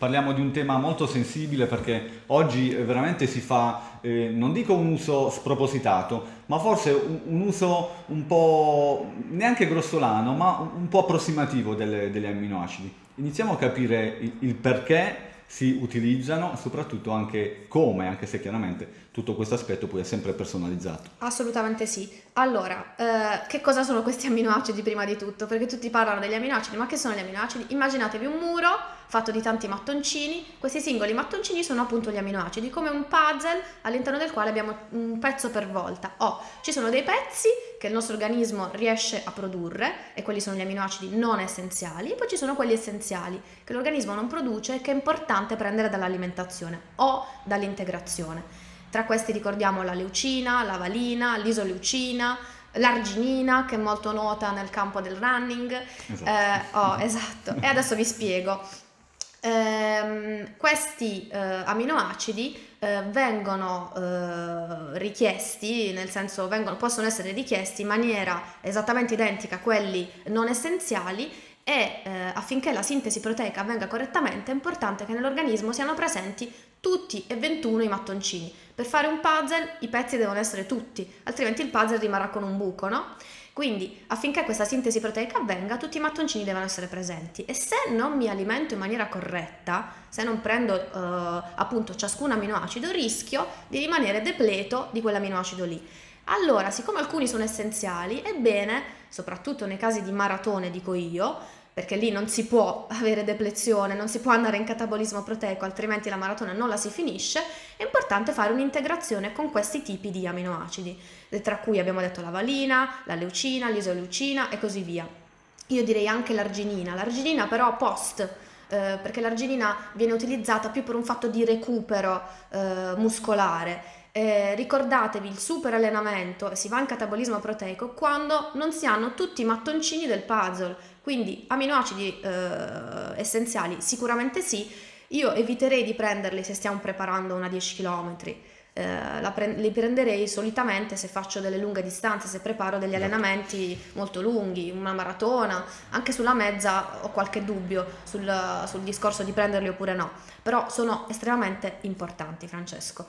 parliamo di un tema molto sensibile perché oggi eh, veramente si fa, eh, non dico un uso spropositato, ma forse un, un, uso un po' neanche grossolano, ma un, po' approssimativo delle, degli amminoacidi. Iniziamo a capire il, il perché si utilizzano e soprattutto anche come, anche se chiaramente tutto questo aspetto poi è sempre personalizzato. Assolutamente sì. Allora, eh, che cosa sono questi amminoacidi prima di tutto? Perché tutti parlano degli amminoacidi, ma che sono gli amminoacidi? Immaginatevi un muro fatto di tanti mattoncini, questi singoli mattoncini sono appunto gli amminoacidi, come un puzzle all'interno del quale abbiamo un pezzo per volta. Oh, ci sono dei pezzi che il nostro organismo riesce a produrre e quelli sono gli amminoacidi non essenziali, e poi ci sono quelli essenziali che l'organismo non produce e che è importante prendere dall'alimentazione o dall'integrazione. Tra questi ricordiamo la leucina, la valina, l'isoleucina, l'arginina che è molto nota nel campo del running. Esatto. Eh, oh, esatto. E adesso vi spiego. Eh, questi eh, aminoacidi eh, vengono eh, richiesti, nel senso vengono, possono essere richiesti in maniera esattamente identica a quelli non essenziali e eh, affinché la sintesi proteica avvenga correttamente è importante che nell'organismo siano presenti tutti e 21 i mattoncini. Per fare un puzzle i pezzi devono essere tutti, altrimenti il puzzle rimarrà con un buco, no? Quindi affinché questa sintesi proteica avvenga tutti i mattoncini devono essere presenti e se non mi alimento in maniera corretta, se non prendo eh, appunto ciascun aminoacido, rischio di rimanere depleto di quell'aminoacido lì. Allora, siccome alcuni sono essenziali, è bene, soprattutto nei casi di maratone, dico io, perché lì non si può avere deplezione, non si può andare in catabolismo proteico, altrimenti la maratona non la si finisce, è importante fare un'integrazione con questi tipi di aminoacidi, tra cui abbiamo detto la valina, la leucina, l'isoleucina e così via. Io direi anche l'arginina, l'arginina però post, eh, perché l'arginina viene utilizzata più per un fatto di recupero eh, muscolare eh, ricordatevi il super allenamento si va in catabolismo proteico quando non si hanno tutti i mattoncini del puzzle, quindi aminoacidi eh, essenziali sicuramente sì, io eviterei di prenderli se stiamo preparando una 10 km. Eh, pre- li prenderei solitamente se faccio delle lunghe distanze, se preparo degli esatto. allenamenti molto lunghi, una maratona, anche sulla mezza ho qualche dubbio sul, sul discorso di prenderli oppure no, però sono estremamente importanti Francesco.